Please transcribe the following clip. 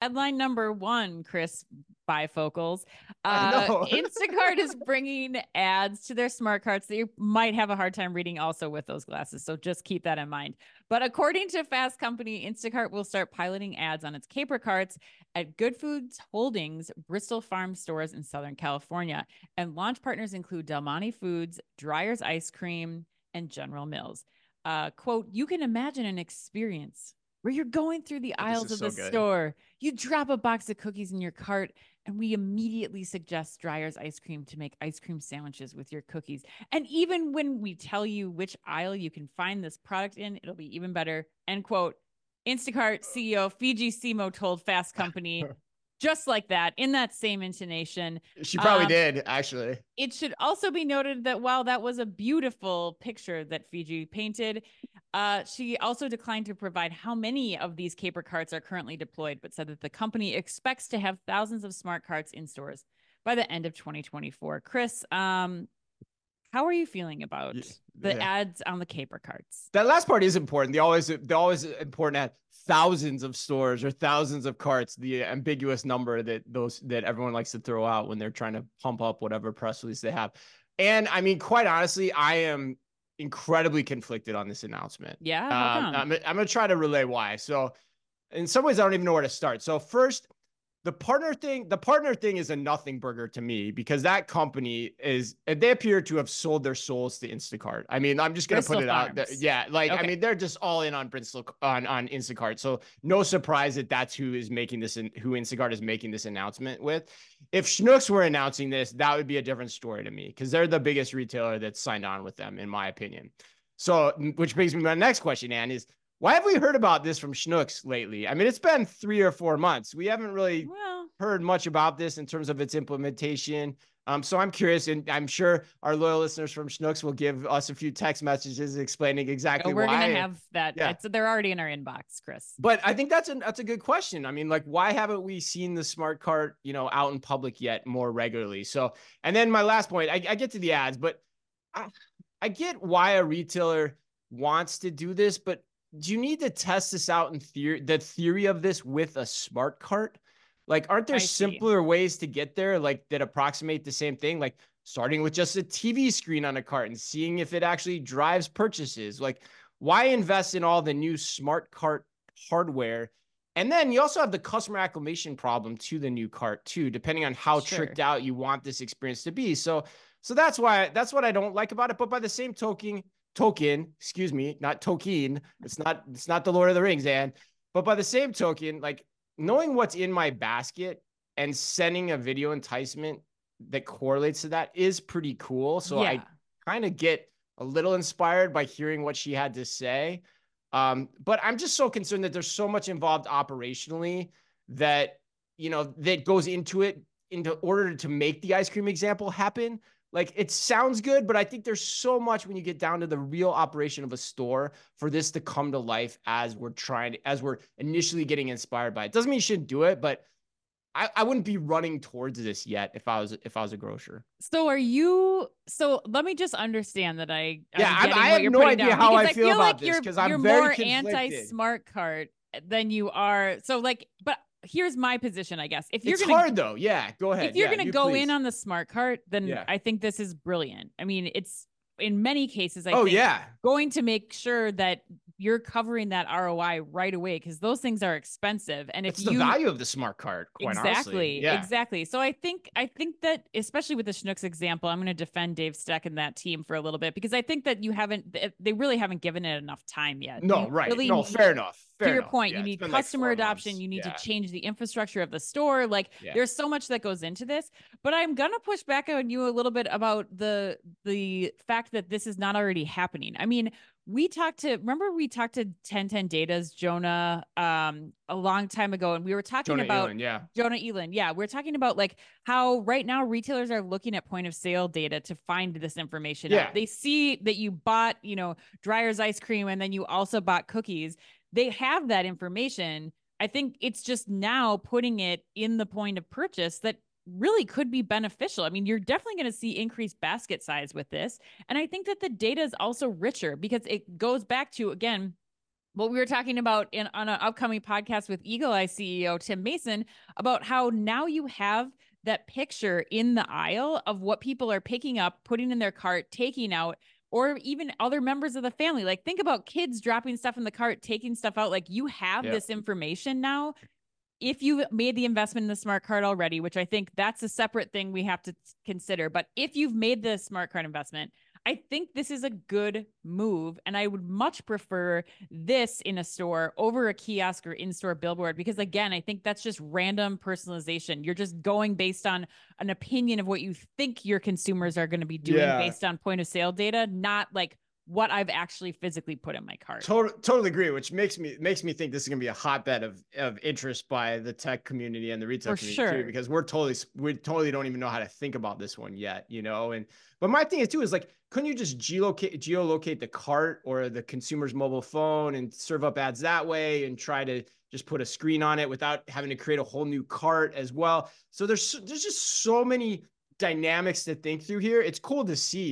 Headline number one, Chris bifocals. Uh, Instacart is bringing ads to their smart carts that you might have a hard time reading also with those glasses. So just keep that in mind. But according to Fast Company, Instacart will start piloting ads on its Caper carts at Good Foods Holdings, Bristol Farm stores in Southern California. And launch partners include Del Monte Foods, Dreyer's Ice Cream, and General Mills. Uh, quote, you can imagine an experience where you're going through the aisles of so the good. store. You drop a box of cookies in your cart, and we immediately suggest Dreyer's ice cream to make ice cream sandwiches with your cookies. And even when we tell you which aisle you can find this product in, it'll be even better. End quote. Instacart CEO Fidji Simo told Fast Company just like that in that same intonation. She probably um, did, actually. It should also be noted that while that was a beautiful picture that Fiji painted, uh, she also declined to provide how many of these caper carts are currently deployed, but said that the company expects to have thousands of smart carts in stores by the end of 2024. Chris, um, how are you feeling about the yeah. ads on the caper carts? That last part is important. They always they always important at thousands of stores or thousands of carts. The ambiguous number that those that everyone likes to throw out when they're trying to pump up whatever press release they have. And I mean, quite honestly, I am incredibly conflicted on this announcement. Yeah, um, I'm, I'm gonna try to relay why. So, in some ways, I don't even know where to start. So first, the partner thing the partner thing is a nothing burger to me because that company is they appear to have sold their souls to instacart. I mean i'm just gonna Bristol put it Farms. out there. Yeah like okay. i mean they're just all in on bristol on on instacart. So no surprise that that's who is making this and who instacart is making this announcement with. If schnucks were announcing this that would be a different story to me because they're the biggest retailer that's signed on with them in my opinion. So which brings me to my next question Anne is why have we heard about this from Schnucks lately? I mean, it's been three or four months. We haven't really well, heard much about this in terms of its implementation. Um, so I'm curious, and I'm sure our loyal listeners from Schnucks will give us a few text messages explaining exactly oh, we're why. We're gonna have that. Yeah. They're already in our inbox, Chris. But I think that's a that's a good question. I mean, like, why haven't we seen the smart cart, you know, out in public yet more regularly? So, and then my last point, I, I get to the ads, but I, I get why a retailer wants to do this, but do you need to test this out in theory the theory of this with a smart cart? Like aren't there I simpler see. ways to get there like that approximate the same thing? Like starting with just a tv screen on a cart and seeing if it actually drives purchases. Like why invest in all the new smart cart hardware? And then you also have the customer acclimation problem to the new cart too depending on how sure. tricked out you want this experience to be. So so that's why that's what i don't like about it. But by the same token token, excuse me, not Tolkien. It's not it's not the Lord of the Rings, and but by the same token, like knowing what's in my basket and sending a video enticement that correlates to that is pretty cool. So yeah. I kind of get a little inspired by hearing what she had to say. Um, but I'm just so concerned that there's so much involved operationally that you know that goes into it into order to make the ice cream example happen like it sounds good, but I think there's so much when you get down to the real operation of a store for this to come to life as we're trying, as we're initially getting inspired by it. Doesn't mean you shouldn't do it, but I, I wouldn't be running towards this yet if I was if I was a grocer. So are you? So let me just understand that I yeah I, I have no idea how I feel, I feel, about like this because I'm you're very more anti smart cart than you are. So like, but here's my position, I guess. If you're it's gonna, hard though, yeah, go ahead. If you're yeah, gonna you go please. in on the smart cart, then yeah. I think this is brilliant. I mean, it's in many cases, I oh think, yeah, going to make sure that you're covering that ROI right away because those things are expensive. And if it's you, the value of the smart cart, exactly, yeah. exactly. So I think I think that especially with the Schnucks example, I'm going to defend Dave Stec and that team for a little bit because I think that you haven't, they really haven't given it enough time yet. No, you right? Really no, fair enough. Fair to your enough. point, yeah, you need customer like adoption. You need yeah. to change the infrastructure of the store. Like yeah. there's so much that goes into this. But I'm gonna push back on you a little bit about the the fact that this is not already happening. I mean, we talked to remember we talked to 1010 Data's Jonah um a long time ago, and we were talking Jonah about Elin, yeah Jonah Elin. Yeah, we're talking about like how right now retailers are looking at point of sale data to find this information. Yeah. Out. They see that you bought, you know, Dreyer's ice cream and then you also bought cookies. They have that information. I think it's just now putting it in the point of purchase that really could be beneficial. I mean, you're definitely going to see increased basket size with this. And I think that the data is also richer because it goes back to, again, what we were talking about in on an upcoming podcast with Eagle Eye CEO Tim Mason about how now you have that picture in the aisle of what people are picking up, putting in their cart, taking out, or even other members of the family. Like think about kids dropping stuff in the cart, taking stuff out. Like you have yeah. this information now. If you made the investment in the smart cart already, which I think that's a separate thing we have to consider, but if you've made the smart cart investment, I think this is a good move. And I would much prefer this in a store over a kiosk or in store billboard because, again, I think that's just random personalization. You're just going based on an opinion of what you think your consumers are going to be doing yeah. based on point of sale data, not like what I've actually physically put in my cart. Totally, totally agree. Which makes me makes me think this is gonna be a hotbed of of interest by the tech community and the retail For community sure. too, because we're totally we totally don't even know how to think about this one yet, you know. And but my thing is too is like, couldn't you just geolocate geolocate the cart or the consumer's mobile phone and serve up ads that way and try to just put a screen on it without having to create a whole new cart as well. So there's there's just so many dynamics to think through here. It's cool to see